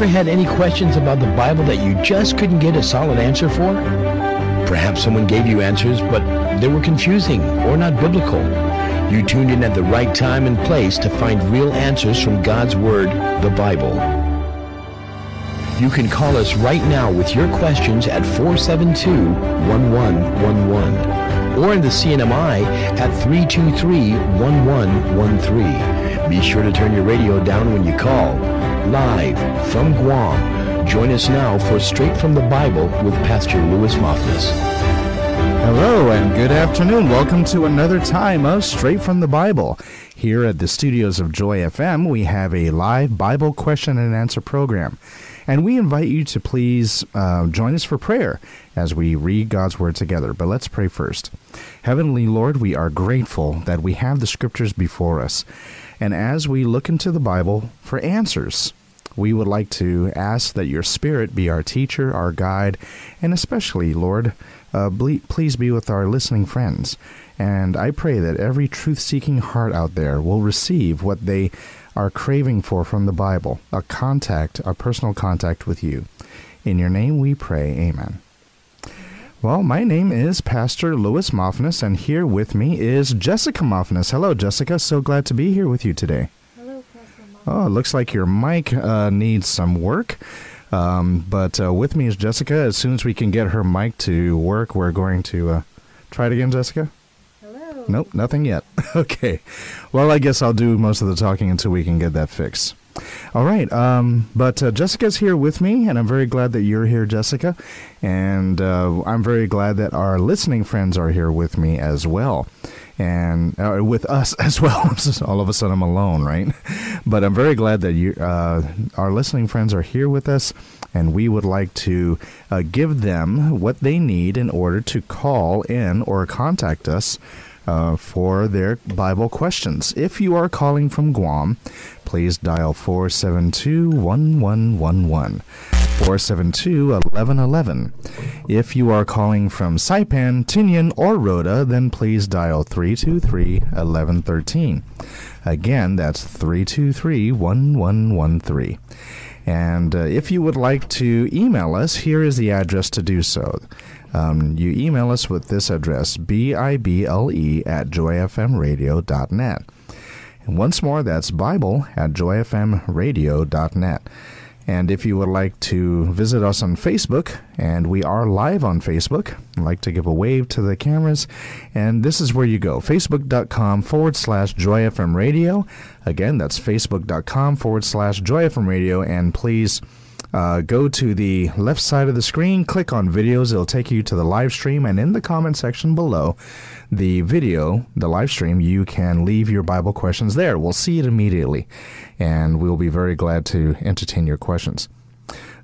ever had any questions about the Bible that you just couldn't get a solid answer for? Perhaps someone gave you answers, but they were confusing or not biblical. You tuned in at the right time and place to find real answers from God's Word, the Bible. You can call us right now with your questions at 472-1111 or in the CNMI at 323-1113. Be sure to turn your radio down when you call. Live from Guam. Join us now for Straight from the Bible with Pastor Louis Moffness. Hello and good afternoon. Welcome to another time of Straight from the Bible. Here at the studios of Joy FM, we have a live Bible question and answer program. And we invite you to please uh, join us for prayer as we read God's Word together. But let's pray first. Heavenly Lord, we are grateful that we have the Scriptures before us. And as we look into the Bible for answers, we would like to ask that your Spirit be our teacher, our guide, and especially, Lord, uh, please be with our listening friends. And I pray that every truth seeking heart out there will receive what they are craving for from the Bible a contact, a personal contact with you. In your name we pray. Amen. Well, my name is Pastor Louis Moffness, and here with me is Jessica Moffness. Hello, Jessica. So glad to be here with you today. Oh, it looks like your mic uh, needs some work. Um, but uh, with me is Jessica. As soon as we can get her mic to work, we're going to uh, try it again, Jessica. Hello. Nope, nothing yet. okay. Well, I guess I'll do most of the talking until we can get that fixed. All right. Um, but uh, Jessica's here with me, and I'm very glad that you're here, Jessica. And uh, I'm very glad that our listening friends are here with me as well. And uh, with us as well. All of a sudden, I'm alone, right? But I'm very glad that you, uh, our listening friends are here with us and we would like to uh, give them what they need in order to call in or contact us uh, for their Bible questions. If you are calling from Guam, please dial 472 1111. 472 1111. If you are calling from Saipan, Tinian, or Rota, then please dial 323 1113. Again, that's 323 1113. And uh, if you would like to email us, here is the address to do so. Um, you email us with this address, B-I-B-L-E at joyfmradio.net. And once more, that's Bible at joyfmradio.net. And if you would like to visit us on Facebook, and we are live on Facebook, I'd like to give a wave to the cameras. And this is where you go facebook.com forward slash joyfmradio. Again, that's facebook.com forward slash joyfmradio. And please uh, go to the left side of the screen, click on videos. It'll take you to the live stream, and in the comment section below the video, the live stream, you can leave your Bible questions there. We'll see it immediately, and we'll be very glad to entertain your questions.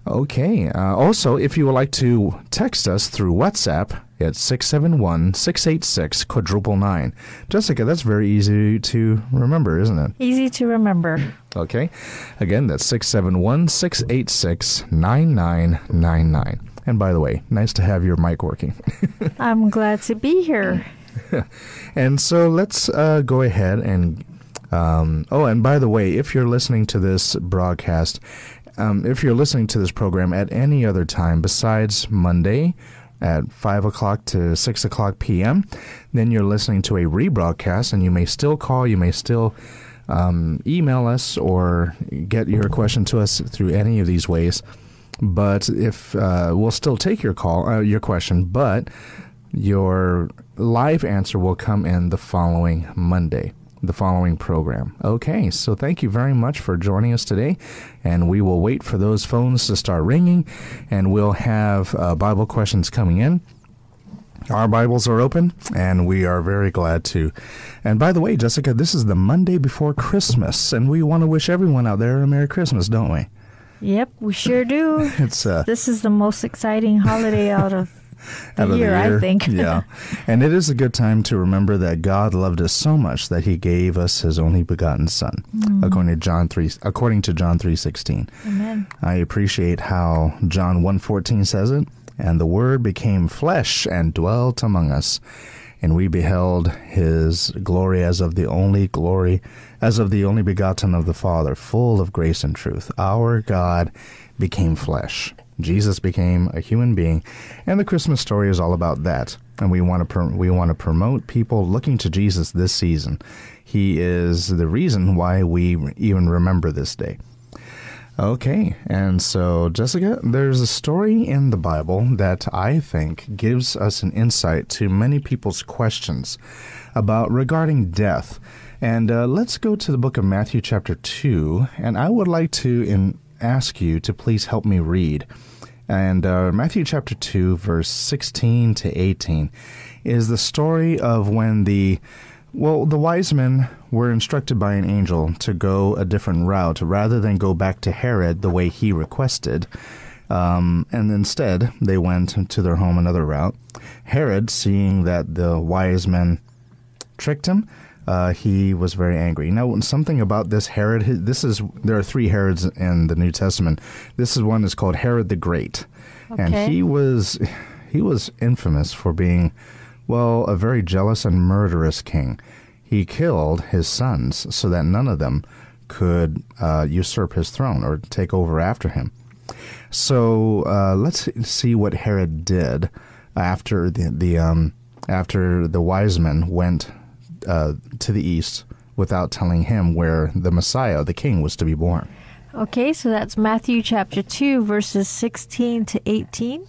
Okay. Uh, also, if you would like to text us through WhatsApp, it's 671 686 quadruple nine. Jessica, that's very easy to remember, isn't it? Easy to remember. Okay. Again, that's 671 686 9999. And by the way, nice to have your mic working. I'm glad to be here. and so let's uh, go ahead and. Um, oh, and by the way, if you're listening to this broadcast um, if you're listening to this program at any other time besides Monday at 5 o'clock to 6 o'clock p.m., then you're listening to a rebroadcast, and you may still call, you may still um, email us, or get your question to us through any of these ways. But if uh, we'll still take your call, uh, your question, but your live answer will come in the following Monday the following program. Okay, so thank you very much for joining us today, and we will wait for those phones to start ringing, and we'll have uh, Bible questions coming in. Our Bibles are open, and we are very glad to. And by the way, Jessica, this is the Monday before Christmas, and we want to wish everyone out there a Merry Christmas, don't we? Yep, we sure do. it's uh, this is the most exciting holiday out of the of year, the year. I think. yeah. And it is a good time to remember that God loved us so much that he gave us his only begotten son. Mm. According to John 3 according to John 3:16. Amen. I appreciate how John 1:14 says it, and the word became flesh and dwelt among us. and we beheld his glory as of the only glory, as of the only begotten of the Father, full of grace and truth. Our God became flesh. Jesus became a human being, and the Christmas story is all about that. And we want to we want to promote people looking to Jesus this season. He is the reason why we even remember this day. Okay, and so Jessica, there's a story in the Bible that I think gives us an insight to many people's questions about regarding death. And uh, let's go to the book of Matthew, chapter 2, and I would like to in, ask you to please help me read. And uh, Matthew chapter 2, verse 16 to 18 is the story of when the well, the wise men were instructed by an angel to go a different route rather than go back to Herod the way he requested. Um, and instead, they went to their home another route. Herod, seeing that the wise men tricked him, uh, he was very angry. Now, something about this Herod, this is there are three Herods in the New Testament. This is one is called Herod the Great, okay. and he was he was infamous for being well, a very jealous and murderous king. He killed his sons so that none of them could uh, usurp his throne or take over after him. So uh, let's see what Herod did after the, the um, after the wise men went uh, to the east without telling him where the Messiah, the King, was to be born. Okay, so that's Matthew chapter 2, verses 16 to 18.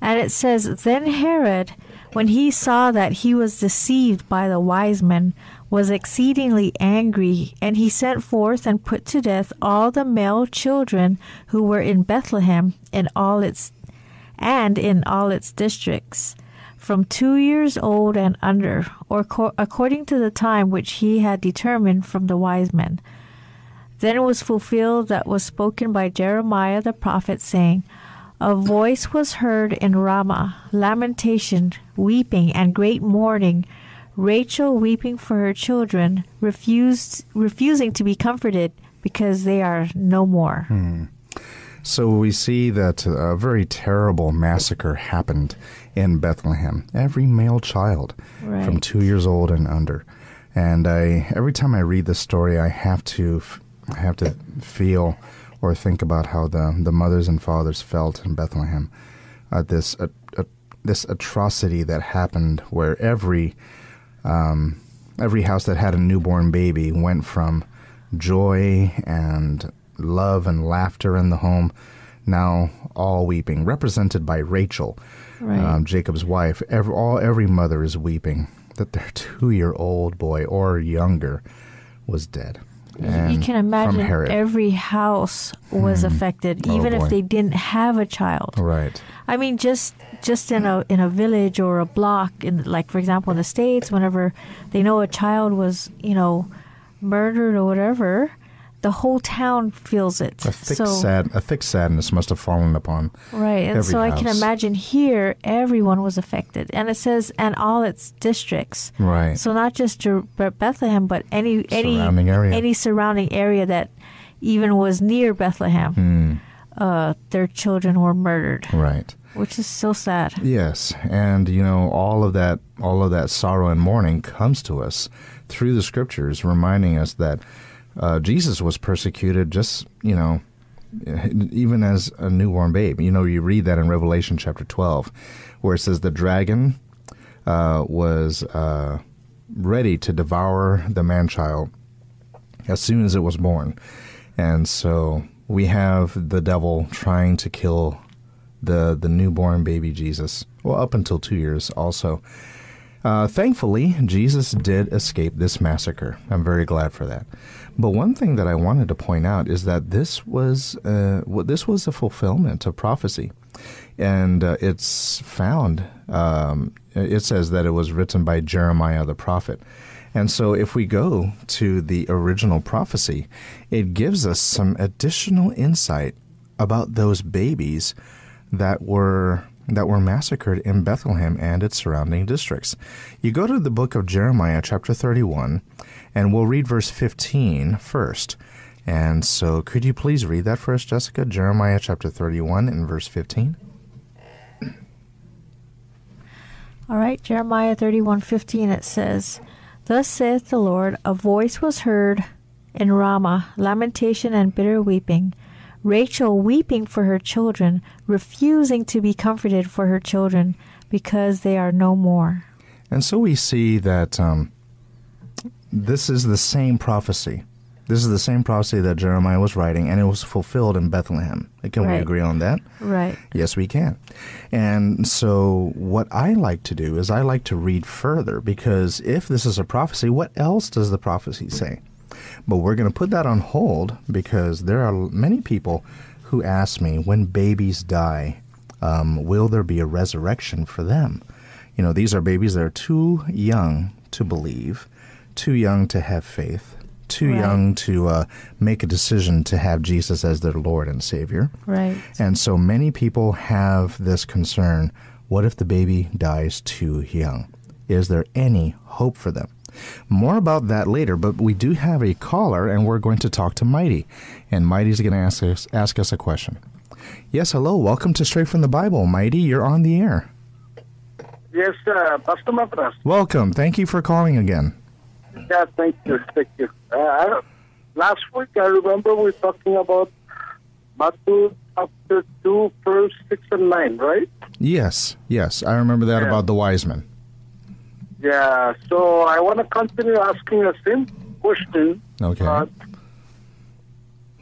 And it says, Then Herod when he saw that he was deceived by the wise men, was exceedingly angry, and he sent forth and put to death all the male children who were in Bethlehem in all its and in all its districts, from two years old and under, or co- according to the time which he had determined from the wise men. Then it was fulfilled that was spoken by Jeremiah the prophet, saying, a voice was heard in Ramah, lamentation, weeping, and great mourning. Rachel weeping for her children, refused, refusing to be comforted because they are no more. Hmm. So we see that a very terrible massacre happened in Bethlehem. Every male child right. from two years old and under. And I, every time I read this story, I have to, I have to feel or think about how the, the mothers and fathers felt in Bethlehem at this uh, uh, this atrocity that happened, where every um, every house that had a newborn baby went from joy and love and laughter in the home, now all weeping, represented by Rachel, right. um, Jacob's wife. Every, all every mother is weeping that their two year old boy or younger was dead. And you can imagine every house was hmm. affected, oh, even if they didn't have a child. Right. I mean, just just in a in a village or a block, in like for example in the states, whenever they know a child was you know murdered or whatever, the whole town feels it. A thick so, sad, a thick sadness must have fallen upon right. And so house. I can imagine here everyone was affected, and it says and all its districts. Right. So not just Bethlehem, but any surrounding any area. any surrounding area that even was near Bethlehem. Hmm. Uh, their children were murdered. Right. Which is so sad. Yes, and you know all of that, all of that sorrow and mourning comes to us through the scriptures, reminding us that uh, Jesus was persecuted just, you know, even as a newborn babe. You know, you read that in Revelation chapter 12, where it says the dragon uh, was uh, ready to devour the man child as soon as it was born. And so we have the devil trying to kill the, the newborn baby Jesus, well, up until two years also. Uh, thankfully, Jesus did escape this massacre. I'm very glad for that. But one thing that I wanted to point out is that this was uh, this was a fulfillment of prophecy, and uh, it's found. Um, it says that it was written by Jeremiah the prophet. And so, if we go to the original prophecy, it gives us some additional insight about those babies that were that were massacred in Bethlehem and its surrounding districts. You go to the book of Jeremiah, chapter 31, and we'll read verse 15 first. And so, could you please read that for us, Jessica? Jeremiah chapter 31 and verse 15. All right, Jeremiah 31:15 it says, "Thus saith the Lord, a voice was heard in Ramah, lamentation and bitter weeping, Rachel weeping for her children, refusing to be comforted for her children, because they are no more." And so we see that um, this is the same prophecy. This is the same prophecy that Jeremiah was writing, and it was fulfilled in Bethlehem. Can we agree on that? Right. Yes, we can. And so, what I like to do is I like to read further because if this is a prophecy, what else does the prophecy say? But we're going to put that on hold because there are many people who ask me when babies die, um, will there be a resurrection for them? You know, these are babies that are too young to believe, too young to have faith, too Right. young to uh, make a decision to have Jesus as their Lord and Savior. Right. And so many people have this concern what if the baby dies too young? Is there any hope for them? More about that later, but we do have a caller and we're going to talk to Mighty. And Mighty's going to ask us, ask us a question. Yes, hello. Welcome to Straight from the Bible. Mighty, you're on the air. Yes, uh, Pastor Matras. Welcome. Thank you for calling again. Yeah, thank you, thank you. Uh, last week, I remember we were talking about Matthew chapter 2, verse 6 and 9, right? Yes, yes. I remember that Yeah. about the wise men. Yeah, so I want to continue asking the same question. Okay. Uh,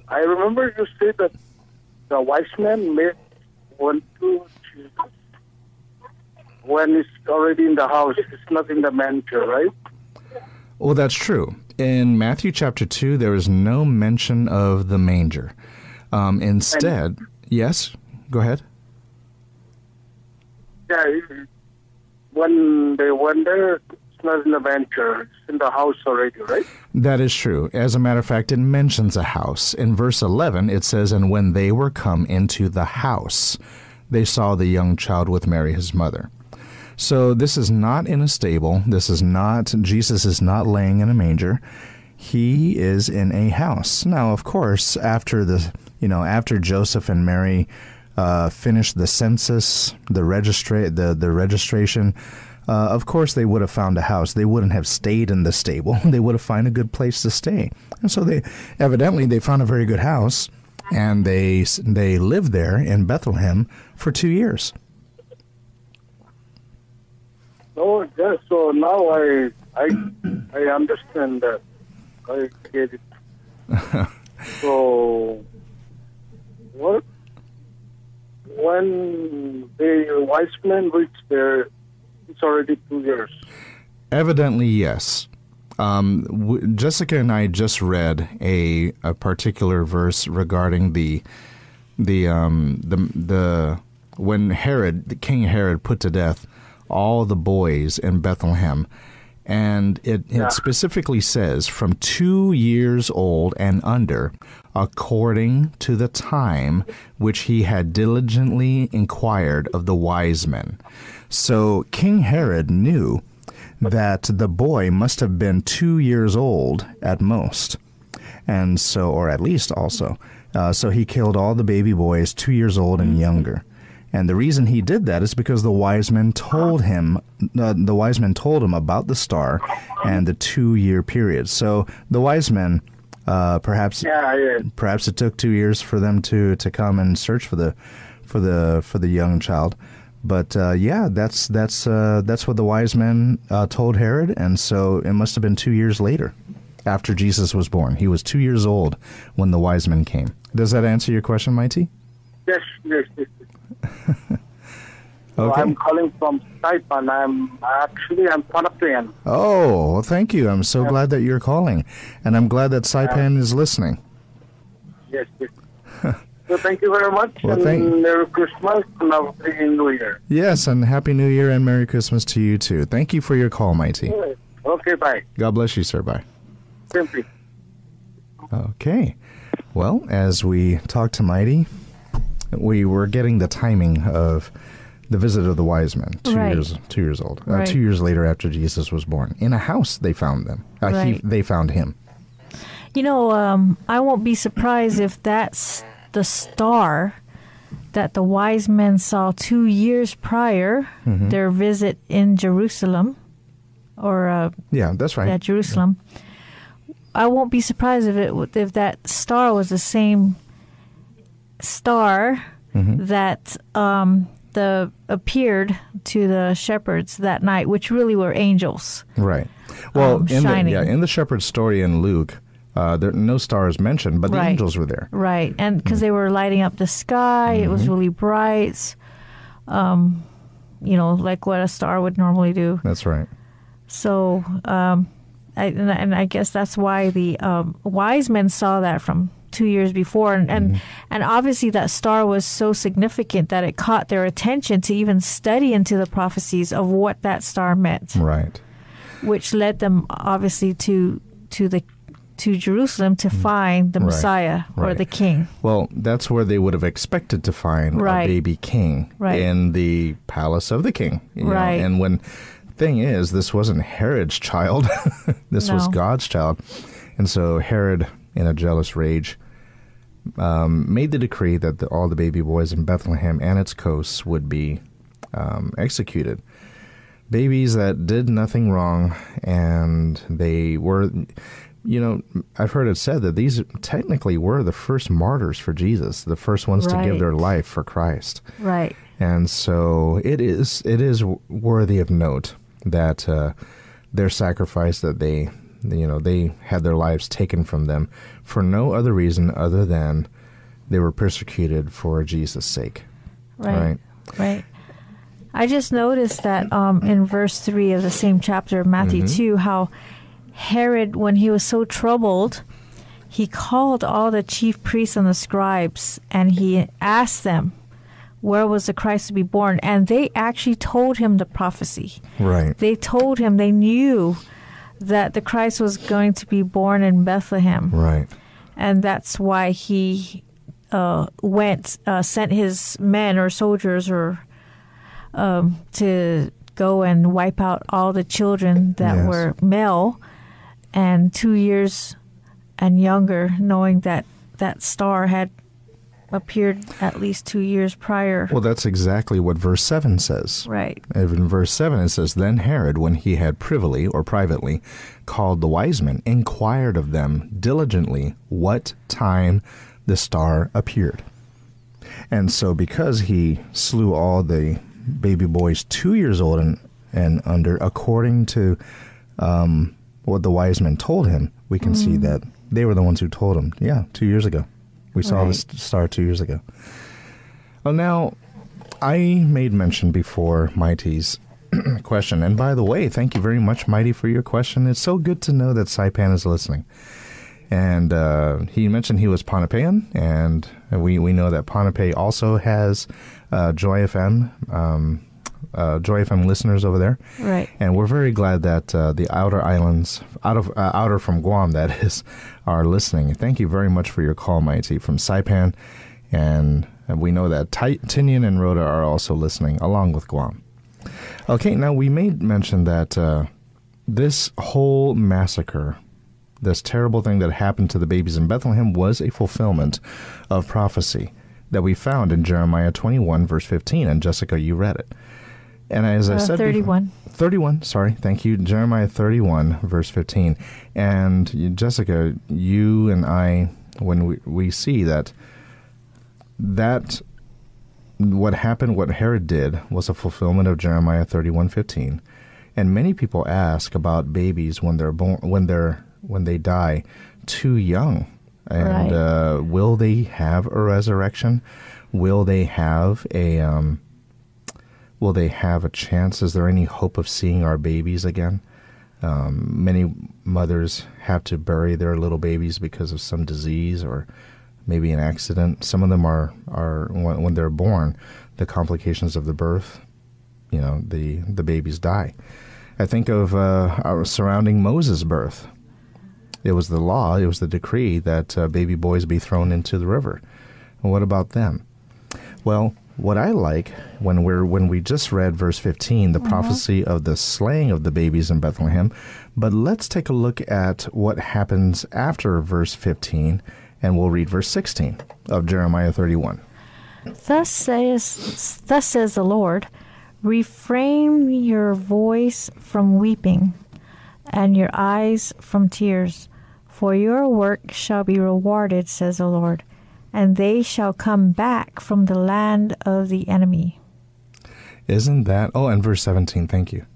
I remember you said that the wise man made one to Jesus when it's already in the house. It's not in the manger, right? Well, that's true. In Matthew chapter 2, there is no mention of the manger. Um, instead, yes, go ahead. Yeah, when they went there, it's not in the manger. It's in the house already, right? That is true. As a matter of fact, it mentions a house. In verse 11, it says, And when they were come into the house, they saw the young child with Mary, his mother. So this is not in a stable. This is not, Jesus is not laying in a manger. He is in a house. Now, of course, after the, you know, after Joseph and Mary uh, finished the census, the registra- the, the registration, uh, of course they would have found a house. They wouldn't have stayed in the stable. They would have found a good place to stay. And so they, evidently, they found a very good house, and they they lived there in Bethlehem for two years. Yeah. So now I, I, I understand that. I get it. so, what? When the wise men reached there, it's already two years. Evidently, yes. Um, w- Jessica and I just read a a particular verse regarding the the um the the when Herod, the King Herod, put to death all the boys in Bethlehem, and it, Yeah. it specifically says from two years old and under, according to the time which he had diligently inquired of the wise men. So King Herod knew that the boy must have been two years old at most, and so, or at least also. Uh, so he killed all the baby boys two years old and younger. And the reason he did that is because the wise men told him, uh, the wise men told him about the star and the two-year period. So the wise men, uh, perhaps, Yeah, yeah. perhaps it took two years for them to to come and search for the for the for the young child. But uh, yeah, that's that's uh, that's what the wise men uh, told Herod, and so it must have been two years later, after Jesus was born. He was two years old when the wise men came. Does that answer your question, Mighty? Yes, yes, yes. Yes. So I'm calling from Saipan. I'm actually I'm Ponapean. Oh, well, thank you. I'm so glad that you're calling, and I'm glad that Saipan is listening. Yes, yes. so thank you very much, Well, and thank- Merry Christmas and a Happy New Year. Yes, and Happy New Year and Merry Christmas to you too. Thank you for your call, Mighty. Okay, bye. God bless you, sir. Bye. Simply. Okay. Well, as we talk to Mighty, we were getting the timing of the visit of the wise men. Two Right. years, two years old. Uh, Right. two years later, after Jesus was born, in a house they found them. Uh, he, they found him. You know, um, I won't be surprised if that's the star that the wise men saw two years prior Mm-hmm. their visit in Jerusalem, or uh, Yeah, that's right. yeah, Jerusalem. I won't be surprised if it if that star was the same star Mm-hmm. that um, the appeared to the shepherds that night, which really were angels. Right. Well, um, in the, shining. yeah, in the shepherd's story in Luke, uh, there no stars mentioned, but the Right. angels were there. Right, and because they were lighting up the sky, it Mm-hmm. was really bright. Um, you know, like what a star would normally do. That's right. So, um, I, and, and I guess that's why the um, wise men saw that from two years before, and and, Mm-hmm. and obviously that star was so significant that it caught their attention to even study into the prophecies of what that star meant, Right. which led them obviously to to the to Jerusalem to find the Mm. Right. Messiah or Right. the King. Well, that's where they would have expected to find Right. a baby king Right. in the palace of the king. you know. Right. And when thing is, this wasn't Herod's child. this was God's child. And so Herod, in a jealous rage, um, made the decree that the, all the baby boys in Bethlehem and its coasts would be um, executed. Babies that did nothing wrong, and they were, you know, I've heard it said that these technically were the first martyrs for Jesus, the first ones to give their life for Christ. Right. And so it is it is worthy of note that uh, their sacrifice that they you know they had their lives taken from them for no other reason other than they were persecuted for Jesus' sake. Right. Right. I just noticed that um, in verse 3 of the same chapter of Matthew Mm-hmm. 2, how Herod, when he was so troubled, he called all the chief priests and the scribes and he asked them, where was the Christ to be born? And they actually told him the prophecy. Right. They told him, they knew that the Christ was going to be born in Bethlehem Right. and that's why he uh, went uh, sent his men or soldiers or um, to go and wipe out all the children that Yes. were male and two years and younger, knowing that that star had appeared at least two years prior. Well, that's exactly what verse 7 says. right. And In verse 7, it says, Then Herod, when he had privily or privately called the wise men, inquired of them diligently what time the star appeared. And so, because he slew all the baby boys two years old and, and under, according to um, what the wise men told him, we can see that they were the ones who told him, yeah, two years ago. We saw Right. this star two years ago. Well, now, I made mention before Mighty's question, and by the way, thank you very much, Mighty, for your question. It's so good to know that Saipan is listening. And uh, he mentioned he was Ponapean, and we, we know that Ponape also has uh, Joy FM, um, uh, Joy FM listeners over there. Right. And we're very glad that uh, the outer islands, out of uh, outer from Guam, that is, are listening. Thank you very much for your call, Mighty, from Saipan, and we know that Ti- Tinian and Rota are also listening, along with Guam. Okay, now we made mention that uh, this whole massacre, this terrible thing that happened to the babies in Bethlehem, was a fulfillment of prophecy that we found in Jeremiah 21, verse 15. And Jessica, you read it. And as I Uh, said, before- 31. 31, sorry, thank you. Jeremiah 31, verse 15. And Jessica, you and I, when we, we see that, that what happened, what Herod did, was a fulfillment of Jeremiah 31, 15. And many people ask about babies when they're born, when they're when they die too young, and Right. uh, will they have a resurrection? Will they have a um, will they have a chance? Is there any hope of seeing our babies again? Um, many mothers have to bury their little babies because of some disease or maybe an accident. Some of them are are when, when they're born, the complications of the birth, you know, the the babies die. I think of uh, our surrounding Moses' birth. It was the law, it was the decree that uh, baby boys be thrown into the river. Well, what about them? Well, what I like when we're when we just read verse 15, the mm-hmm. prophecy of the slaying of the babies in Bethlehem, but let's take a look at what happens after verse 15 and we'll read verse 16 of Jeremiah 31. Thus says, thus says the Lord, refrain your voice from weeping, and your eyes from tears, for your work shall be rewarded, says the Lord, and they shall come back from the land of the enemy. Isn't that? Oh, and verse 17, thank you.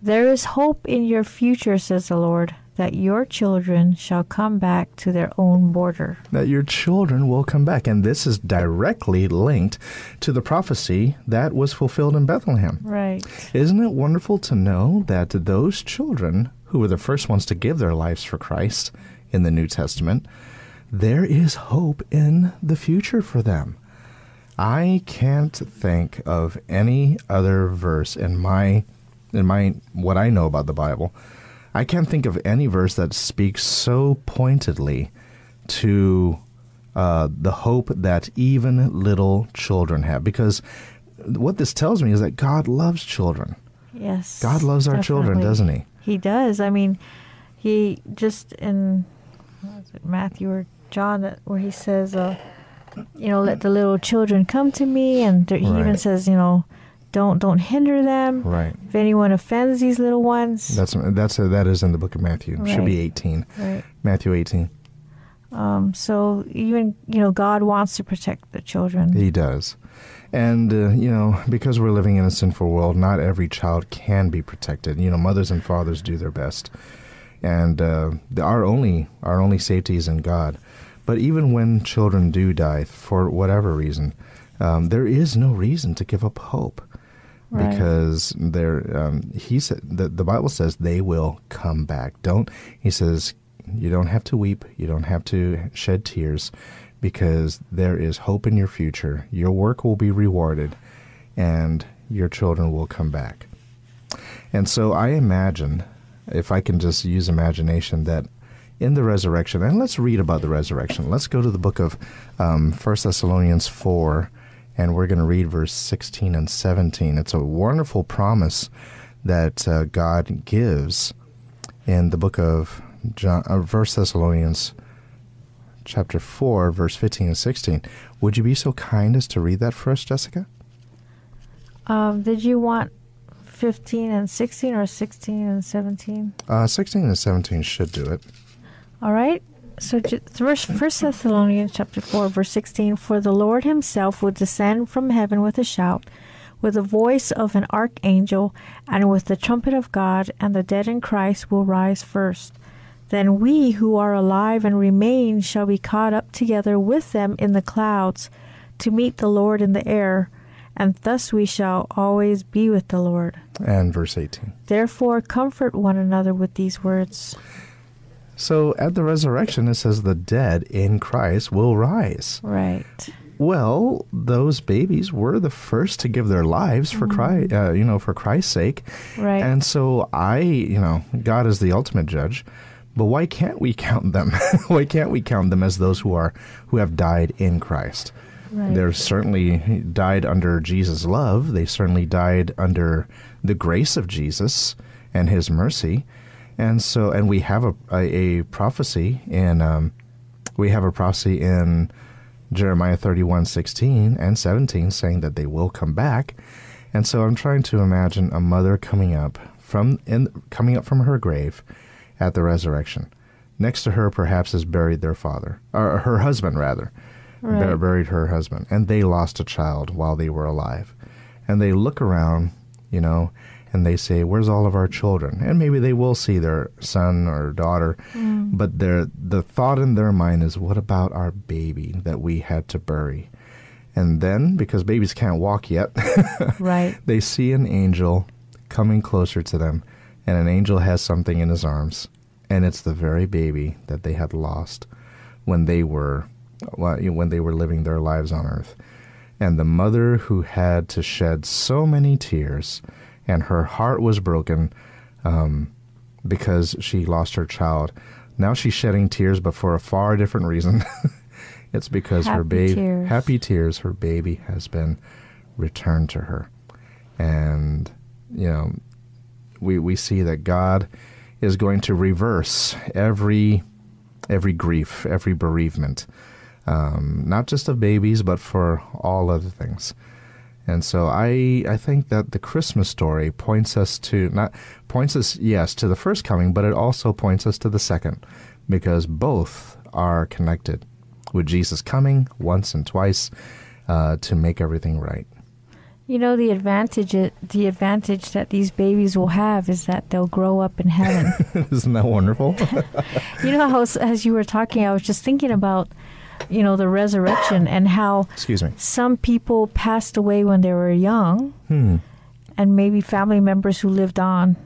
There is hope in your future, says the Lord, that your children shall come back to their own border. That your children will come back. And this is directly linked to the prophecy that was fulfilled in Bethlehem. Right. Isn't it wonderful to know that those children who were the first ones to give their lives for Christ in the New Testament, there is hope in the future for them. I can't think of any other verse in my in my what I know about the Bible. I can't think of any verse that speaks so pointedly to uh, the hope that even little children have. Because what this tells me is that God loves children. Yes. God loves our children, doesn't He? He does. I mean, he just in what is it, Matthew or John where he says, uh, you know, let the little children come to me, and there, he even says, you know, don't don't hinder them. Right. If anyone offends these little ones, That's that's that is in the book of Matthew. Should be eighteen. right. Matthew eighteen. Um, so even you know, God wants to protect the children. He does. And, uh, you know, because we're living in a sinful world, not every child can be protected. You know, mothers and fathers do their best. And uh, our only our only safety is in God. But even when children do die for whatever reason, um, there is no reason to give up hope. Right. Because there, um, he said the, the Bible says they will come back. Don't he says you don't have to weep, you don't have to shed tears, because there is hope in your future. Your work will be rewarded, and your children will come back. And so I imagine, if I can just use imagination, that in the resurrection, and let's read about the resurrection. Let's go to the book of um, 1 Thessalonians 4, and we're going to read verse 16 and 17. It's a wonderful promise that uh, God gives in the book of John, uh, 1 Thessalonians chapter 4, verse 15 and 16. Would you be so kind as to read that for us, Jessica? Um, did you want fifteen and sixteen or sixteen and seventeen? Uh, 16 and 17 should do it. All right. So, First Thessalonians chapter four, verse sixteen: For the Lord Himself will descend from heaven with a shout, with the voice of an archangel, and with the trumpet of God, and the dead in Christ will rise first. Then we who are alive and remain shall be caught up together with them in the clouds, to meet the Lord in the air, and thus we shall always be with the Lord. And verse 18. Therefore, comfort one another with these words. So at the resurrection, it says the dead in Christ will rise. Right. Well, those babies were the first to give their lives for Christ, uh, you know, for Christ's sake. Right. And so I, you know, God is the ultimate judge. But why can't we count them? why can't we count them as those who are who have died in Christ? Right. They're certainly died under Jesus' love. They certainly died under the grace of Jesus and His mercy. And so, and we have a a, a prophecy in um, we have a prophecy in Jeremiah thirty one sixteen and seventeen saying that they will come back. And so, I'm trying to imagine a mother coming up from in coming up from her grave at the resurrection. Next to her, perhaps, is buried their father, or her husband, rather. Right. Bur- buried her husband, and they lost a child while they were alive. And they look around, you know, and they say, "Where's all of our children?" And maybe they will see their son or daughter, mm. but their the thought in their mind is, "What about our baby that we had to bury?" And then, because babies can't walk yet, Right. they see an angel coming closer to them, and an angel has something in his arms, and it's the very baby that they had lost when they were well, you know, when they were living their lives on earth. And the mother who had to shed so many tears, and her heart was broken um, because she lost her child. Now she's shedding tears, but for a far different reason. it's because her baby, tears. happy tears, her baby has been returned to her. And, you know, we, we see that God is going to reverse every every grief, every bereavement. um, not just of babies, but for all other things. And so I I think that the Christmas story points us to not points us yes to the first coming, but it also points us to the second, because both are connected with Jesus coming once and twice uh, to make everything right. You know the advantage the advantage that these babies will have is that they'll grow up in heaven. Isn't that wonderful? you know how as you were talking, I was just thinking about you know the resurrection and how excuse me some people passed away when they were young, hmm. and maybe family members who lived on.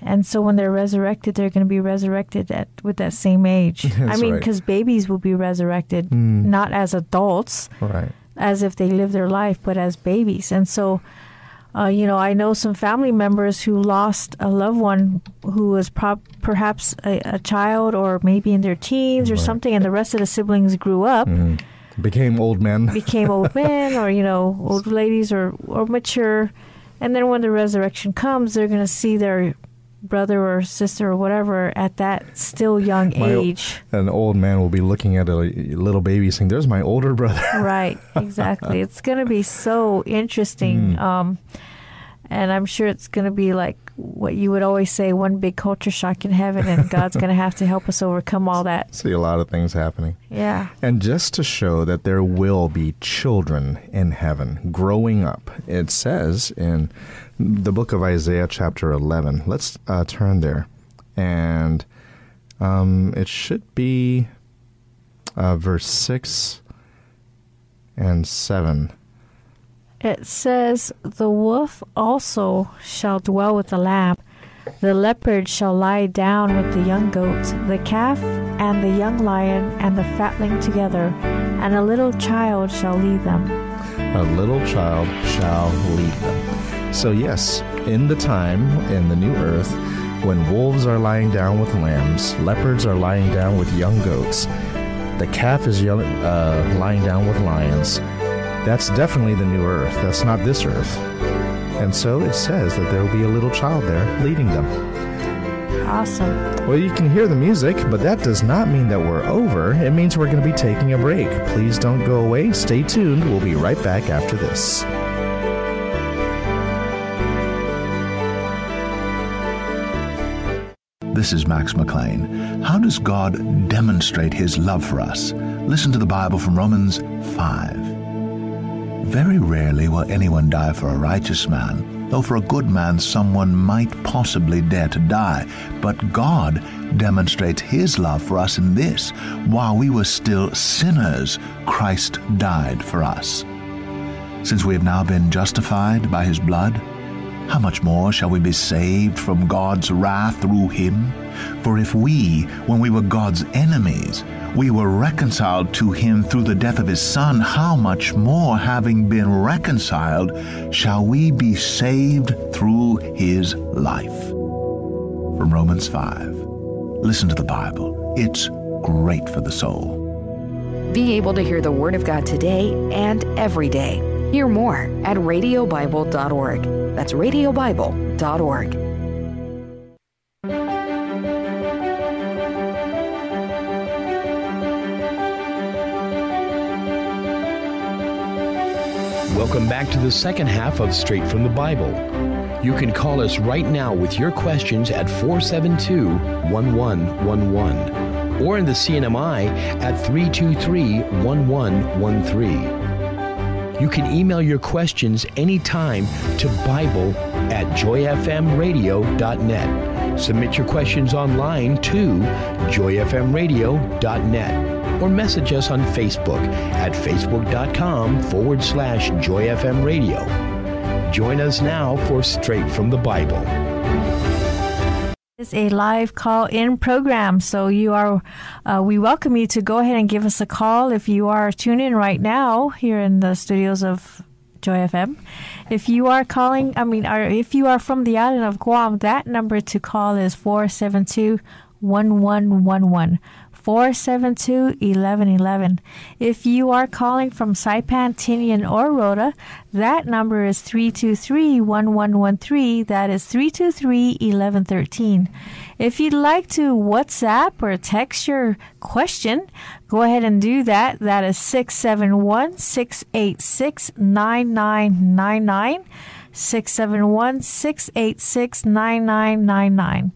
And so when they're resurrected, they're going to be resurrected at with that same age. I mean, right. because babies will be resurrected Mm. not as adults, right as if they live their life, but as babies. And so, uh, you know, I know some family members who lost a loved one who was prob- perhaps a, a child or maybe in their teens or Right. something, and the rest of the siblings grew up, Mm. became old men. became old men or, you know, old ladies or, or mature. And then when the resurrection comes, they're going to see their brother or sister or whatever at that still young My age. An old man will be looking at a little baby saying, "There's my older brother." right exactly it's going to be so interesting Mm. um, and i'm sure it's going to be like what you would always say one big culture shock in heaven and god's going to have to help us overcome all that See a lot of things happening. yeah And just to show that there will be children in heaven growing up, it says in the book of Isaiah, chapter 11. Let's uh, turn there. And um, it should be uh, verse 6 and 7. it says the wolf also shall dwell with the lamb the leopard shall lie down with the young goat the calf and the young lion and the fatling together and a little child shall lead them A little child shall lead them. So, yes, in the time, in the new earth, when wolves are lying down with lambs, leopards are lying down with young goats, the calf is young, uh, lying down with lions, that's definitely the new earth. That's not this earth. And so it says that there will be a little child there leading them. awesome Well, you can hear the music, but that does not mean that we're over. It means we're going to be taking a break. Please don't go away. Stay tuned. We'll be right back after this. This is Max McLean. How does God demonstrate his love for us? Listen to the Bible from Romans 5. Very rarely will anyone die for a righteous man, though for a good man someone might possibly dare to die. But God demonstrates his love for us in this while we were still sinners, Christ died for us. Since we have now been justified by his blood, how much more shall we be saved from God's wrath through him? For if we, when we were God's enemies, we were reconciled to him through the death of his Son, how much more, having been reconciled, shall we be saved through his life? From Romans 5. Listen to the Bible. It's great for the soul. Be able to hear the Word of God today and every day. Hear more at radiobible.org. That's radiobible.org. Welcome back to the second half of Straight from the Bible. You can call us right now with your questions at 472 1111 or in the CNMI at 323 1113. You can email your questions anytime to Bible at joyfmradio.net. Submit your questions online to joyfmradio.net or message us on Facebook at facebook.com forward slash joyfmradio. Join us now for Straight from the Bible. Is a live call-in program, so you are. Uh, we welcome you to go ahead and give us a call if you are tuned in right now here in the studios of Joy FM. If you are calling, I mean, or if you are from the island of Guam, that number to call is 472 1111. 472 1111. If you are calling from Saipan, Tinian, or Rota, that number is 323 1113. That is 323 1113. If you'd like to WhatsApp or text your question, go ahead and do that. That is 671 686 9999. 671 686 9999.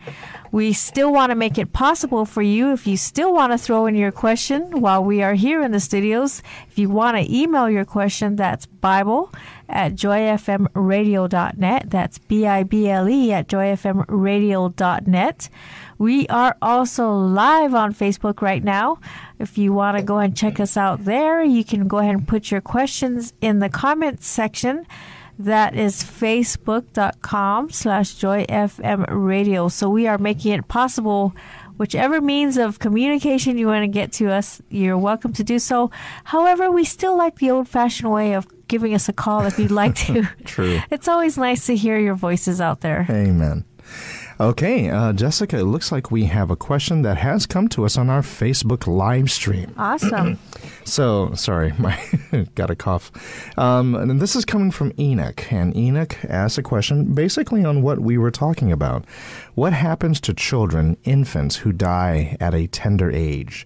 We still want to make it possible for you if you still want to throw in your question while we are here in the studios. If you want to email your question, that's Bible at joyfmradio.net. That's B I B L E at joyfmradio.net. We are also live on Facebook right now. If you want to go and check us out there, you can go ahead and put your questions in the comments section. That is facebook.com slash joyfm radio. So we are making it possible whichever means of communication you want to get to us, you're welcome to do so. However, we still like the old fashioned way of giving us a call if you'd like to. True. It's always nice to hear your voices out there. Amen. Okay, uh, Jessica, it looks like we have a question that has come to us on our Facebook live stream. Awesome. So, sorry, my got a cough. Um, and this is coming from Enoch, and Enoch asked a question basically on what we were talking about. What happens to children, infants who die at a tender age?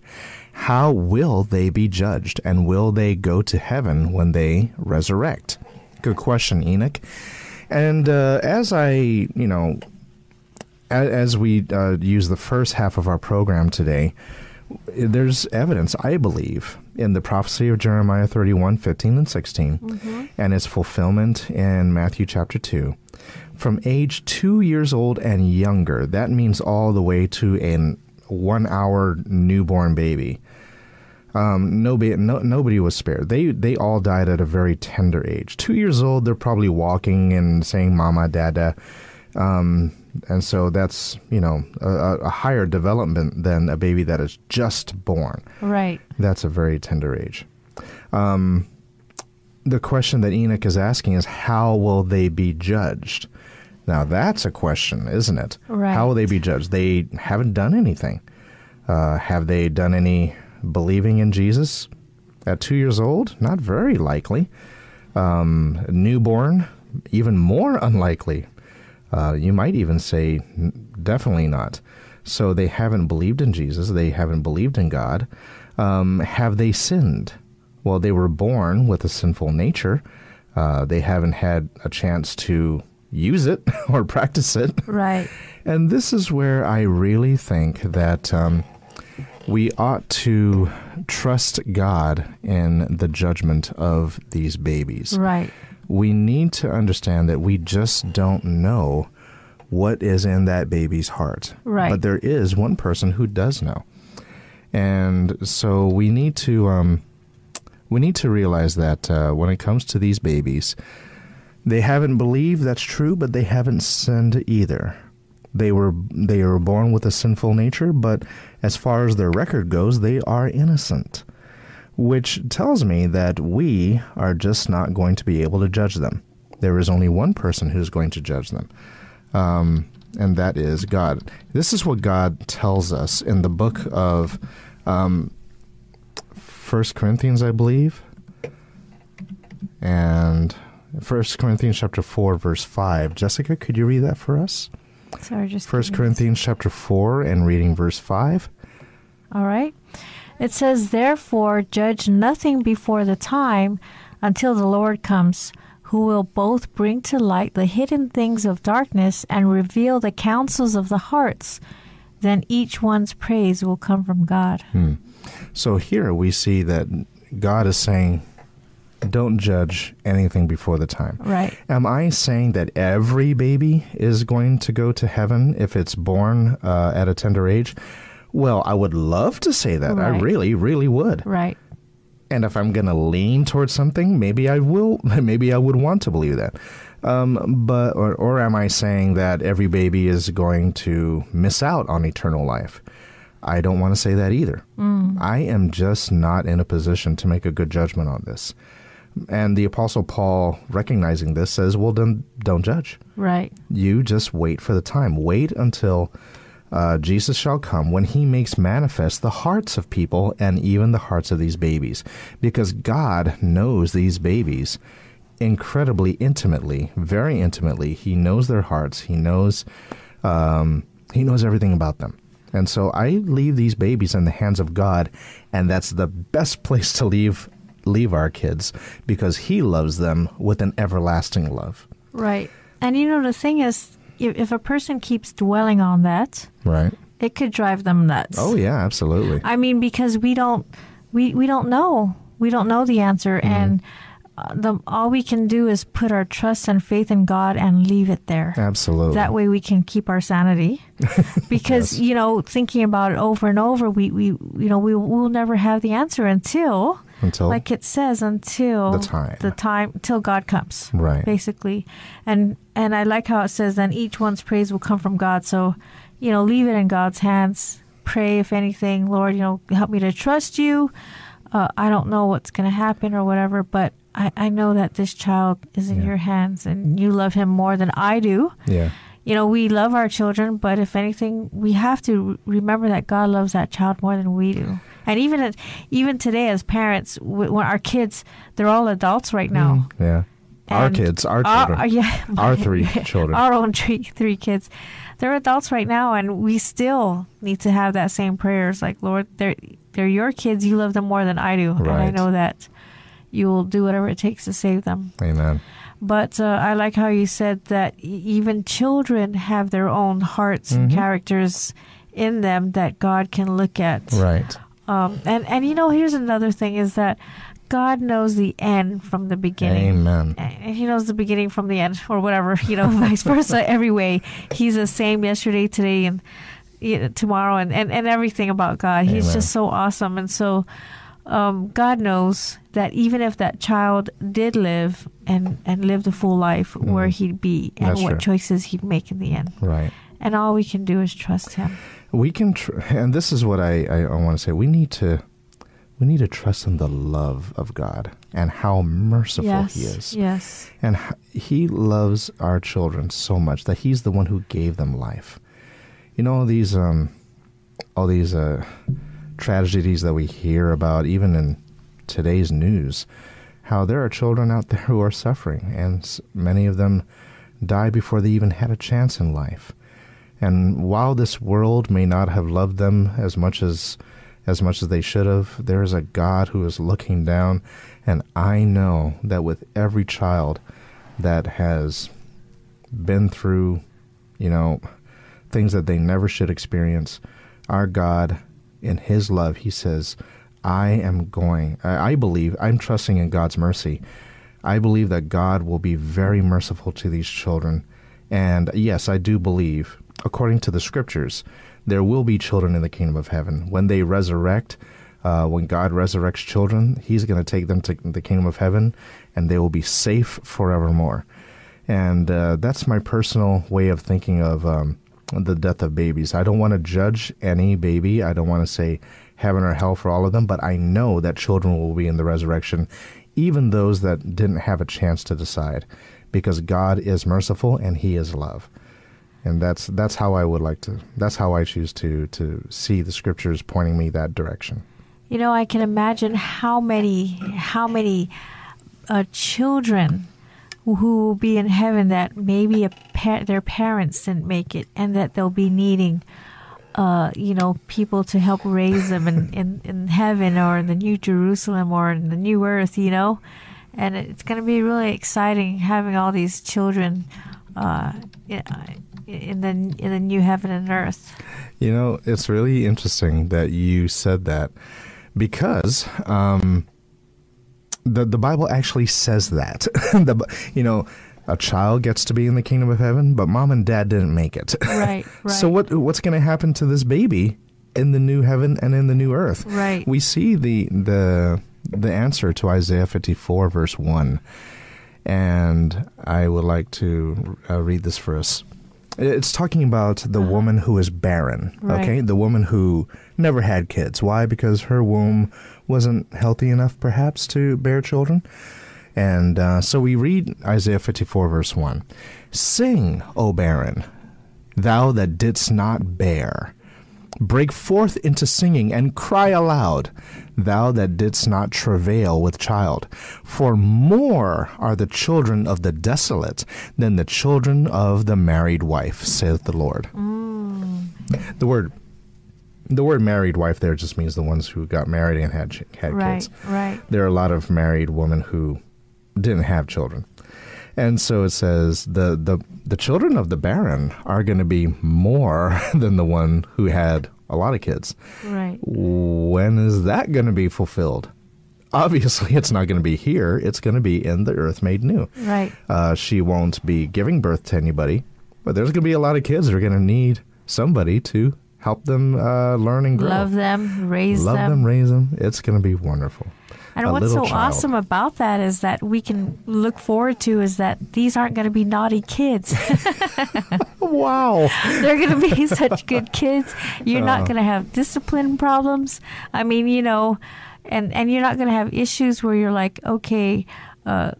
How will they be judged, and will they go to heaven when they resurrect? Good question, Enoch. And uh, as I, you know, as, as we uh, use the first half of our program today, there's evidence, I believe, in the prophecy of Jeremiah 31, 15, and 16, mm-hmm. and its fulfillment in Matthew chapter 2. From age two years old and younger, that means all the way to a one hour newborn baby. Um, nobody, no, nobody was spared. They they all died at a very tender age. Two years old, they're probably walking and saying "mama, dada," um, and so that's you know a, a, higher development than a baby that is just born. Right. That's a very tender age. Um, the question that Enoch is asking is how will they be judged? Now that's a question, isn't it? Right. How will they be judged? They haven't done anything. Uh, have they done any believing in Jesus at two years old? Not very likely. Um, newborn, even more unlikely. Uh, you might even say, definitely not. So they haven't believed in Jesus. They haven't believed in God. Um, have they sinned? Well, they were born with a sinful nature. Uh, they haven't had a chance to use it or practice it. Right. And this is where I really think that um, we ought to trust God in the judgment of these babies. Right we need to understand that we just don't know what is in that baby's heart. Right. But there is one person who does know. And so we need to um, we need to realize that uh, when it comes to these babies, they haven't believed that's true, but they haven't sinned either. They were they were born with a sinful nature, but as far as their record goes, they are innocent which tells me that we are just not going to be able to judge them. There is only one person who's going to judge them, um, and that is God. This is what God tells us in the book of um, First Corinthians, I believe, and First Corinthians chapter four, verse five. Jessica, could you read that for us? Sorry, just First Corinthians chapter four and reading verse five. All right. It says, Therefore, judge nothing before the time until the Lord comes, who will both bring to light the hidden things of darkness and reveal the counsels of the hearts. Then each one's praise will come from God. Hmm. So here we see that God is saying, don't judge anything before the time. Right. Am I saying that every baby is going to go to heaven if it's born uh, at a tender age? Well, I would love to say that. Right. I really, really would. Right. And if I'm going to lean towards something, maybe I will. Maybe I would want to believe that. Um, but or, or am I saying that every baby is going to miss out on eternal life? I don't want to say that either. Mm. I am just not in a position to make a good judgment on this. And the Apostle Paul, recognizing this, says, "Well, then don't judge. Right. You just wait for the time. Wait until uh, Jesus shall come when he makes manifest the hearts of people and even the hearts of these babies. Because God knows these babies incredibly intimately, very intimately. He knows their hearts. He knows, um, he knows everything about them. And so I leave these babies in the hands of God, and that's the best place to leave leave our kids because He loves them with an everlasting love. Right. And you know the thing is, if, if a person keeps dwelling on that, Right. it could drive them nuts. Oh yeah, absolutely. I mean, because we don't, we we don't know, we don't know the answer, Mm-hmm. and uh, the all we can do is put our trust and faith in God and leave it there. Absolutely. That way, we can keep our sanity. Because you know, thinking about it over and over, we we you know we will never have the answer until, Until like it says, until The time. the time till God comes. Right. Basically, and and I like how it says then each one's praise will come from God. So, you know, leave it in God's hands. Pray if anything, Lord, you know, help me to trust you. Uh, I don't know what's going to happen or whatever, but I, I know that this child is in Yeah. your hands and you love him more than I do. yeah. You know, we love our children, but if anything, we have to remember that God loves that child more than we do. And even at, even today, as parents, when our kids, they're all adults right now. Mm, yeah. Our kids, our our- children. Uh, yeah, Our three children. our own three three kids. They're adults right now, and we still need to have that same prayers. Like Lord, they're they're your kids. You love them more than I do, and I know that you will do whatever it takes to save them. Amen. But uh, I like how you said that even children have their own hearts and Mm-hmm. characters in them that God can look at. Right. Um, and and you know, here's another thing: is that God knows the end from the beginning Amen. and he knows the beginning from the end or whatever you know vice versa every way he's the same yesterday today and you know, tomorrow and, and, and everything about god he's Amen. just so awesome and so um, god knows that even if that child did live and, and lived a full life where he'd be and Mm. That's what true. choices he'd make in the end Right. and all we can do is trust him We can, tr- and this is what I, I, I want to say. We need to, we need to trust in the love of God and how merciful yes He is, yes and He loves our children so much that He's the one who gave them life. You know all these, um, all these uh, tragedies that we hear about, even in today's news, how there are children out there who are suffering, and many of them die before they even had a chance in life. And while this world may not have loved them as much as as much as they should have, there is a God who is looking down, and I know that with every child that has been through, you know, things that they never should experience, our God in his love, he says, I am going I, I believe I'm trusting in God's mercy. I believe that God will be very merciful to these children. And yes, I do believe, according to the scriptures, there will be children in the kingdom of heaven. When they resurrect, uh, when God resurrects children, He's going to take them to the kingdom of heaven and they will be safe forevermore. And uh, that's my personal way of thinking of um, the death of babies. I don't want to judge any baby. I don't want to say heaven or hell for all of them, but I know that children will be in the resurrection, even those that didn't have a chance to decide, because God is merciful and He is love. And that's that's how I would like to. That's how I choose to to see the scriptures pointing me that direction. You know, I can imagine how many, how many uh, children who will be in heaven that maybe pa- their parents didn't make it, and that they'll be needing, uh, you know, people to help raise them in, in, in heaven or in the New Jerusalem or in the New Earth, you know, and it's going to be really exciting having all these children uh, in in the in the new heaven and earth. You know, it's really interesting that you said that because um, the the Bible actually says that. the, you know, a child gets to be in the kingdom of heaven, but mom and dad didn't make it. Right, right. so what what's going to happen to this baby in the new heaven and in the new earth? Right. We see the the the answer to Isaiah 54 verse 1. And I would like to uh, read this for us. It's talking about the woman who is barren, Uh-huh. Right. okay? The woman who never had kids. Why? Because her womb wasn't healthy enough, perhaps, to bear children. And uh, so we read Isaiah 54, verse 1. Sing, O barren, thou that didst not bear. Break forth into singing and cry aloud, thou that didst not travail with child. For more are the children of the desolate than the children of the married wife, saith the Lord. Mm. The word the word married wife there just means the ones who got married and had had right, kids. Right. There are a lot of married women who didn't have children. And so it says the, the, the children of the barren are going to be more than the one who had a lot of kids. Right. When is that going to be fulfilled? Obviously, it's not going to be here. It's going to be in the earth made new. Right. Uh, she won't be giving birth to anybody, but there's going to be a lot of kids that are going to need somebody to help them uh, learn and grow. Love them, raise Love them. Love them, raise them. It's going to be wonderful. And A what's so child. awesome about that is that we can look forward to is that these aren't going to be naughty kids. Wow. They're going to be such good kids. You're Uh. not going to have discipline problems. I mean, you know, and and you're not going to have issues where you're like, okay, uh,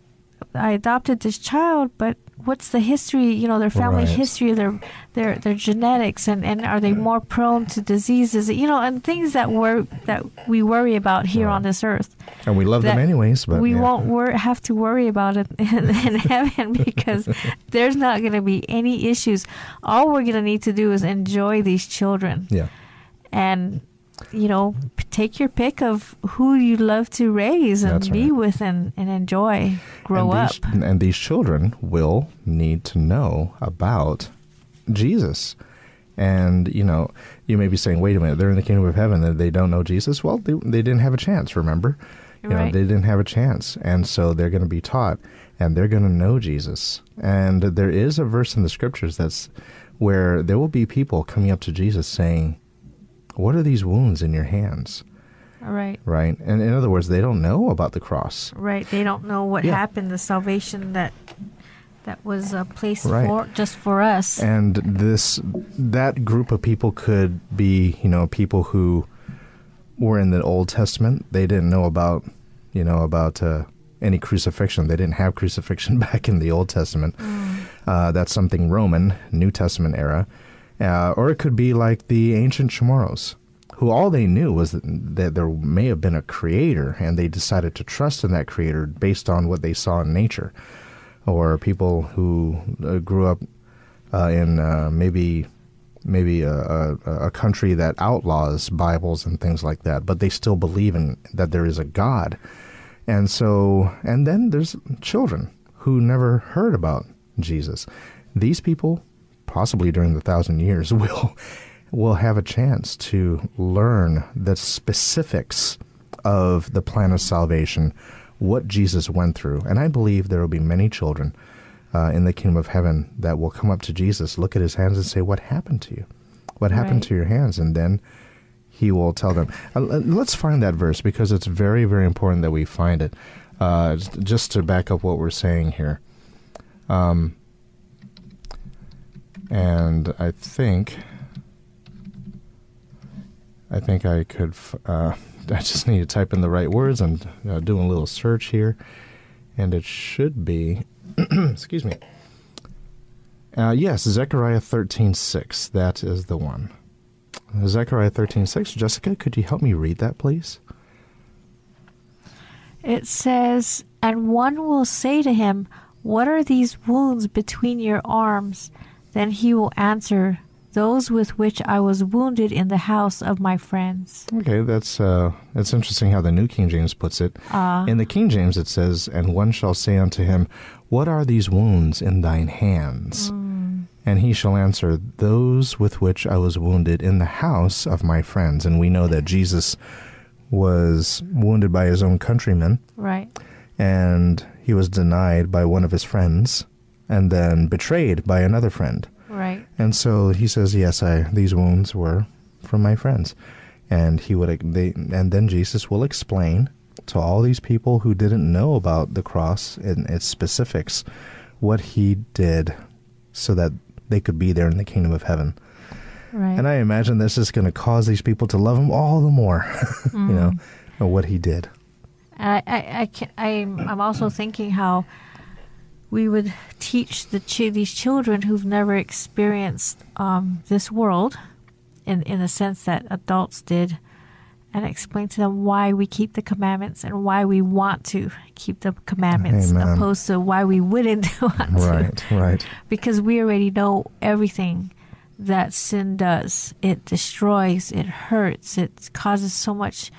I adopted this child, but what's the history? You know, their family Right. history, their their their genetics, and and are they more prone to diseases? You know, and things that wor- that we worry about here on this earth And we love them anyways, but we yeah. won't wor- have to worry about it in, in heaven because there's not going to be any issues. All we're going to need to do is enjoy these children Yeah. and you know take your pick of who you love to raise and That's be right. with and, and enjoy grow and up And these children will need to know about Jesus. And, you know, you may be saying, wait a minute, they're in the kingdom of heaven and they don't know Jesus. Well, they, they didn't have a chance, remember? You know, they didn't have a chance. And so they're going to be taught and they're going to know Jesus. And there is a verse in the scriptures that's where there will be people coming up to Jesus saying, What are these wounds in your hands? Right. Right? And in other words, they don't know about the cross. right they don't know what Yeah. happened the salvation that that was uh, placed Right. for just for us and this that group of people could be you know people who were in the old testament they didn't know about you know about uh, any crucifixion they didn't have crucifixion back in the old testament uh, that's something roman new testament era uh, or it could be like the ancient chamorros who all they knew was that, that there may have been a creator and they decided to trust in that creator based on what they saw in nature or people who uh, grew up uh, in uh, maybe maybe a, a, a country that outlaws Bibles and things like that, but they still believe in that there is a God. And so, and then there's children who never heard about Jesus. These people, possibly during the thousand years, will will have a chance to learn the specifics of the plan of salvation, what Jesus went through. And I believe there will be many children uh, in the kingdom of heaven that will come up to Jesus, look at his hands, and say, What happened to you? What happened Right. to your hands? And then he will tell them. Uh, let's find that verse because it's very, very important that we find it. Uh, just to back up what we're saying here. Um, and I think. I think I could. Uh, I just need to type in the right words. I'm uh, doing a little search here, and it should be. excuse me. Uh, yes, Zechariah thirteen six. That is the one. Zechariah thirteen six. Jessica, could you help me read that, please? It says, And one will say to him, What are these wounds between your arms? Then he will answer, Those with which I was wounded in the house of my friends. Okay, that's uh, that's interesting how the New King James puts it. Ah. in the King James, it says, "And one shall say unto him, What are these wounds in thine hands?" And he shall answer, Those with which I was wounded in the house of my friends. And we know that Jesus was wounded by his own countrymen, Right. and he was denied by one of his friends, and then betrayed by another friend. Right. And so he says, "Yes, I these wounds were from my friends." And he would they and then Jesus will explain to all these people who didn't know about the cross and its specifics what he did so that they could be there in the kingdom of heaven. Right. And I imagine this is going to cause these people to love him all the more, you know, mm. what he did. I, I, I can, I'm, I'm also thinking how we would teach the ch- these children who've never experienced um, this world, in in the sense that adults did, and explain to them why we keep the commandments and why we want to keep the commandments, Amen. opposed to why we wouldn't want to Right, right. because we already know everything that sin does. It destroys, it hurts, it causes so much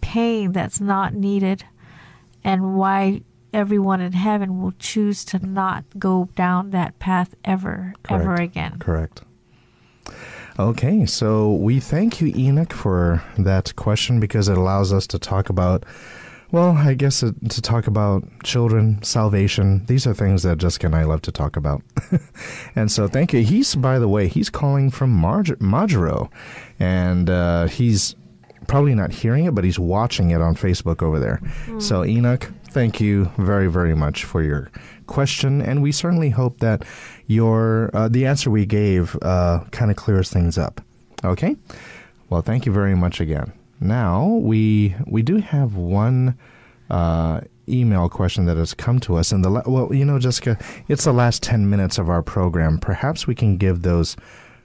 pain that's not needed, and why everyone in heaven will choose to not go down that path ever, ever again. Correct. Okay, so we thank you, Enoch, for that question because it allows us to talk about, well, I guess it, to talk about children, salvation. These are things that Jessica and I love to talk about. and so thank you. He's, by the way, he's calling from Marge- Majuro, and uh, he's probably not hearing it, but he's watching it on Facebook over there. So, Enoch, thank you very, very much for your question, and we certainly hope that your uh, the answer we gave uh, kind of clears things up. Okay. Well, thank you very much again. Now we we do have one uh, email question that has come to us, and the la- well, you know, Jessica, it's the last ten minutes of our program. Perhaps we can give those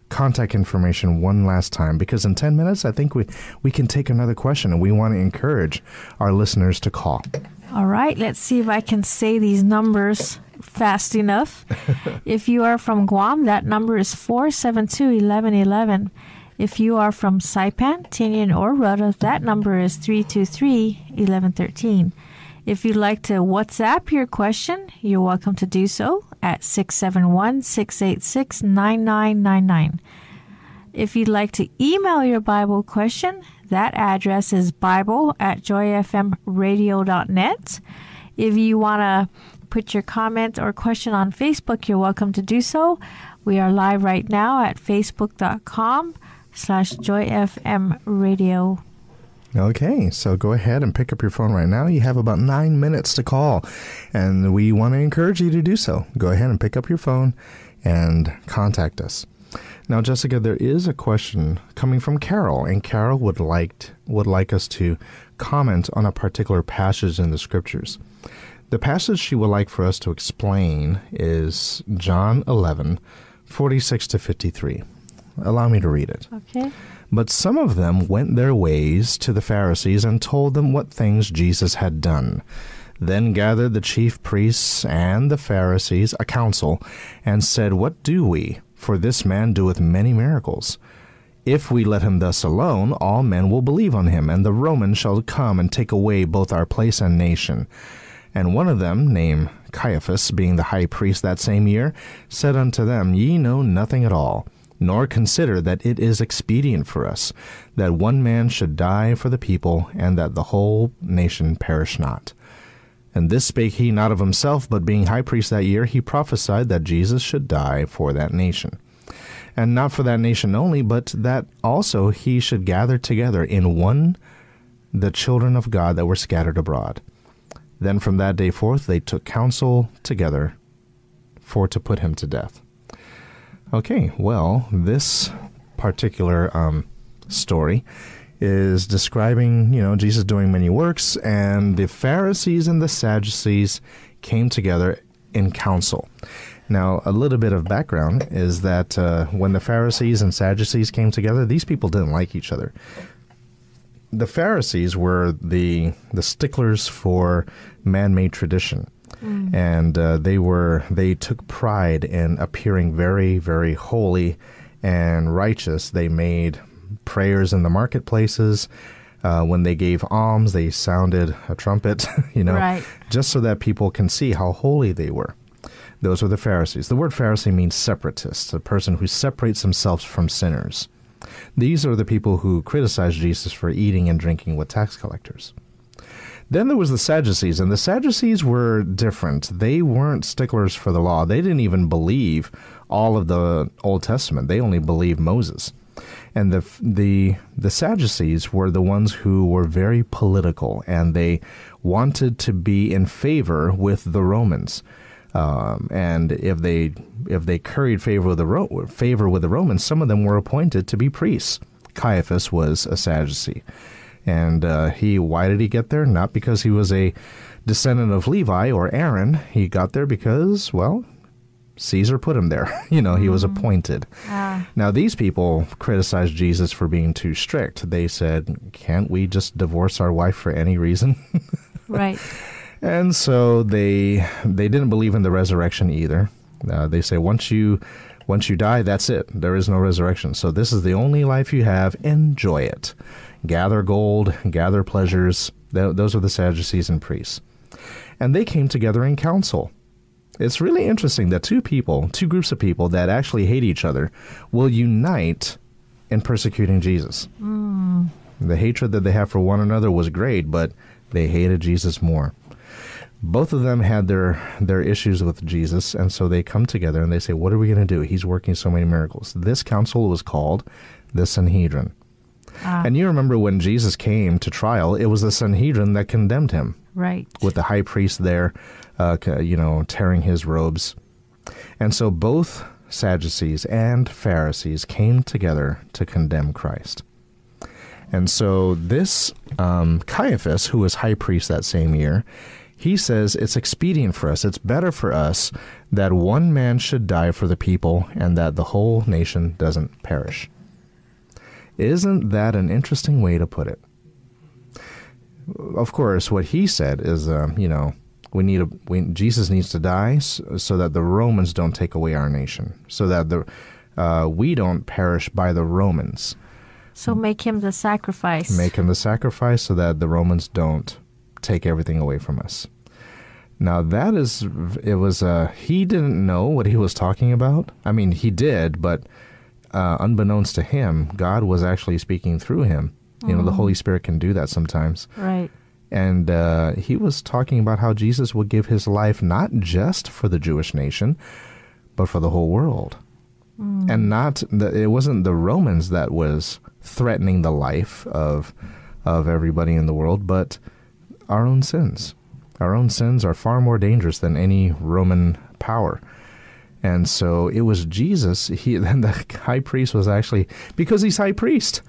contact information one last time because in 10 minutes I think we we can take another question and we want to encourage our listeners to call. All right, let's see if I can say these numbers fast enough. if you are from Guam, that number is 472 1111. If you are from Saipan, Tinian, or Rota, that number is 323 1113. If you'd like to WhatsApp your question, you're welcome to do so at 671 686 9999. If you'd like to email your Bible question, that address is Bible at joyfmradio.net. If you want to put your comment or question on Facebook, you're welcome to do so. We are live right now at facebook.com slash joyfmradio. Okay, so go ahead and pick up your phone right now. You have about nine minutes to call, and we want to encourage you to do so. Go ahead and pick up your phone and contact us. Now, Jessica, there is a question coming from Carol, and Carol would like would like us to comment on a particular passage in the scriptures. The passage she would like for us to explain is John 11, 46 to 53. Allow me to read it. Okay. But some of them went their ways to the Pharisees and told them what things Jesus had done. Then gathered the chief priests and the Pharisees a council, and said, What do we? For this man doeth many miracles. If we let him thus alone, all men will believe on him, and the Romans shall come and take away both our place and nation. And one of them, named Caiaphas, being the high priest that same year, said unto them, Ye know nothing at all, nor consider that it is expedient for us that one man should die for the people, and that the whole nation perish not. And this spake he not of himself, but being high priest that year, he prophesied that Jesus should die for that nation. And not for that nation only, but that also he should gather together in one the children of God that were scattered abroad. Then from that day forth they took counsel together for to put him to death. Okay, well, this particular um, story is describing, you know, Jesus doing many works, and the Pharisees and the Sadducees came together in council. Now, a little bit of background is that uh, when the Pharisees and Sadducees came together, these people didn't like each other. The Pharisees were the the sticklers for man-made tradition, and uh, they were they took pride in appearing very, very holy and righteous. They made prayers in the marketplaces. Uh, when they gave alms, they sounded a trumpet, you know, Right. just so that people can see how holy they were. Those were the Pharisees. The word Pharisee means separatist, a person who separates themselves from sinners. These are the people who criticized Jesus for eating and drinking with tax collectors. Then there was the Sadducees, and the Sadducees were different. They weren't sticklers for the law. They didn't even believe all of the Old Testament. They only believed Moses. And the the the Sadducees were the ones who were very political, and they wanted to be in favor with the Romans. Um, and if they if they curried favor with the Ro- favor with the Romans, some of them were appointed to be priests. Caiaphas was a Sadducee, and uh, he why did he get there? Not because he was a descendant of Levi or Aaron. He got there because, well, Caesar put him there. you know, he was appointed. Ah. Now, these people criticized Jesus for being too strict. They said, can't we just divorce our wife for any reason? Right. and so they they didn't believe in the resurrection either. Uh, they say once you once you die, that's it. There is no resurrection. So this is the only life you have. Enjoy it. Gather gold, gather pleasures. Th- those are the Sadducees and priests. And they came together in council. It's really interesting that two people, two groups of people that actually hate each other, will unite in persecuting Jesus. Hmm. The hatred that they have for one another was great, but they hated Jesus more. Both of them had their their issues with Jesus, and so they come together and they say, "What are we going to do? He's working so many miracles." This council was called the Sanhedrin. Ah. And you remember when Jesus came to trial, it was the Sanhedrin that condemned him Right. with the high priest there, uh, you know, tearing his robes. And so both Sadducees and Pharisees came together to condemn Christ. And so this um, Caiaphas, who was high priest that same year, he says it's expedient for us, it's better for us that one man should die for the people and that the whole nation doesn't perish. Isn't that an interesting way to put it? Of course, what he said is, uh, you know, we need a we, Jesus needs to die s- so that the Romans don't take away our nation, so that the uh, we don't perish by the Romans. So make him the sacrifice. Make him the sacrifice so that the Romans don't take everything away from us. Now that is, it was, uh, he didn't know what he was talking about. I mean, he did, but uh, unbeknownst to him, God was actually speaking through him. You know, the Holy Spirit can do that sometimes. Right. And uh, he was talking about how Jesus would give his life not just for the Jewish nation, but for the whole world. And not the, it wasn't the Romans that was threatening the life of of everybody in the world, but our own sins. Our own sins are far more dangerous than any Roman power. And so it was Jesus. He then the high priest was actually because he's high priest.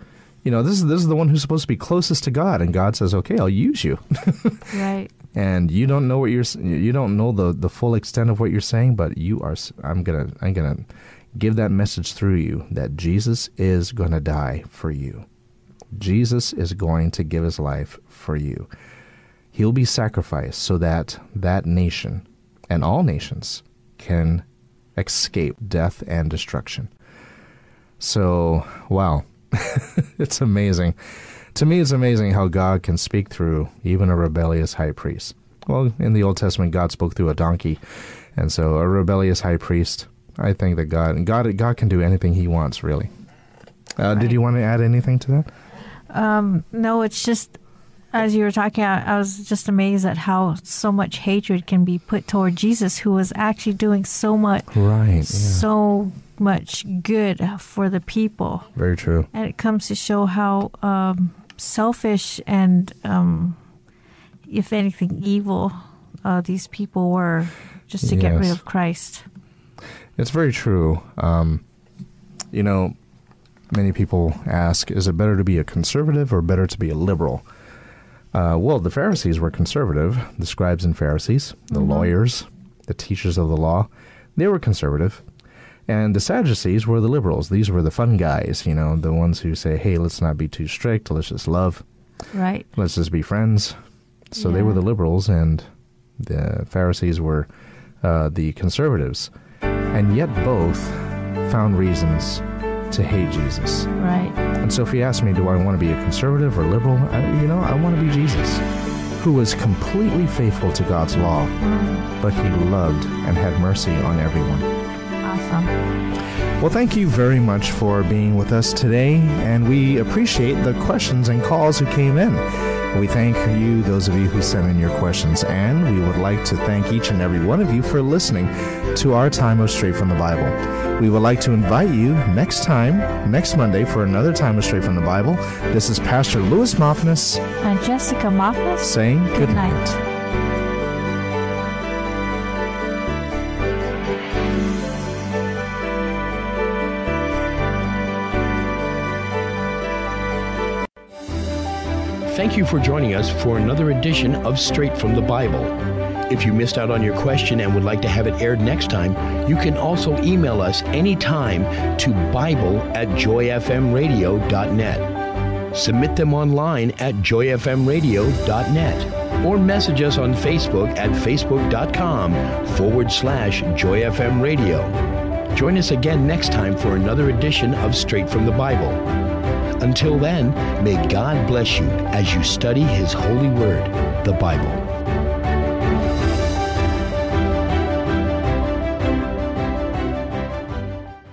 You know, this is this is the one who's supposed to be closest to God, and God says, "Okay, I'll use you." Right. and you don't know what you're you don't know the the full extent of what you're saying, but you are. I'm gonna I'm gonna give that message through you that Jesus is gonna die for you. Jesus is going to give his life for you. He'll be sacrificed so that that nation and all nations can escape death and destruction. So, wow. it's amazing. To me, it's amazing how God can speak through even a rebellious high priest. Well, in the Old Testament, God spoke through a donkey, and so a rebellious high priest. I think that God, God, God can do anything He wants. Really. Uh, Did you want to add anything to that? Um, no, it's just as you were talking, I, I was just amazed at how so much hatred can be put toward Jesus, who was actually doing so much, Right. Yeah. so much good for the people. Very true. And it comes to show how um, selfish and, um, if anything, evil uh, these people were just to get rid of Christ. It's very true. Um, you know, many people ask, is it better to be a conservative or better to be a liberal? Uh, well, the Pharisees were conservative, the scribes and Pharisees, the lawyers, the teachers of the law, they were conservative. And the Sadducees were the liberals. These were the fun guys, you know, the ones who say, hey, let's not be too strict, let's just love, Right. let's just be friends. So they were the liberals, and the Pharisees were uh, the conservatives. And yet both found reasons to hate Jesus. Right. And so if you ask me, do I want to be a conservative or liberal? I, you know, I want to be Jesus, who was completely faithful to God's law, but he loved and had mercy on everyone. Awesome. Well, thank you very much for being with us today, and we appreciate the questions and calls who came in. We thank you, those of you who sent in your questions, and we would like to thank each and every one of you for listening to our time of Straight from the Bible. We would like to invite you next time, next Monday, for another time of Straight from the Bible. This is Pastor Louis Moffness And Jessica Moffat, saying good night. Thank you for joining us for another edition of Straight from the Bible. If you missed out on your question and would like to have it aired next time, you can also email us anytime to Bible at joyfmradio.net. Submit them online at joyfmradio.net or message us on Facebook at facebook.com forward slash joyfmradio. Join us again next time for another edition of Straight from the Bible. Until then, may God bless you as you study His holy word, the Bible.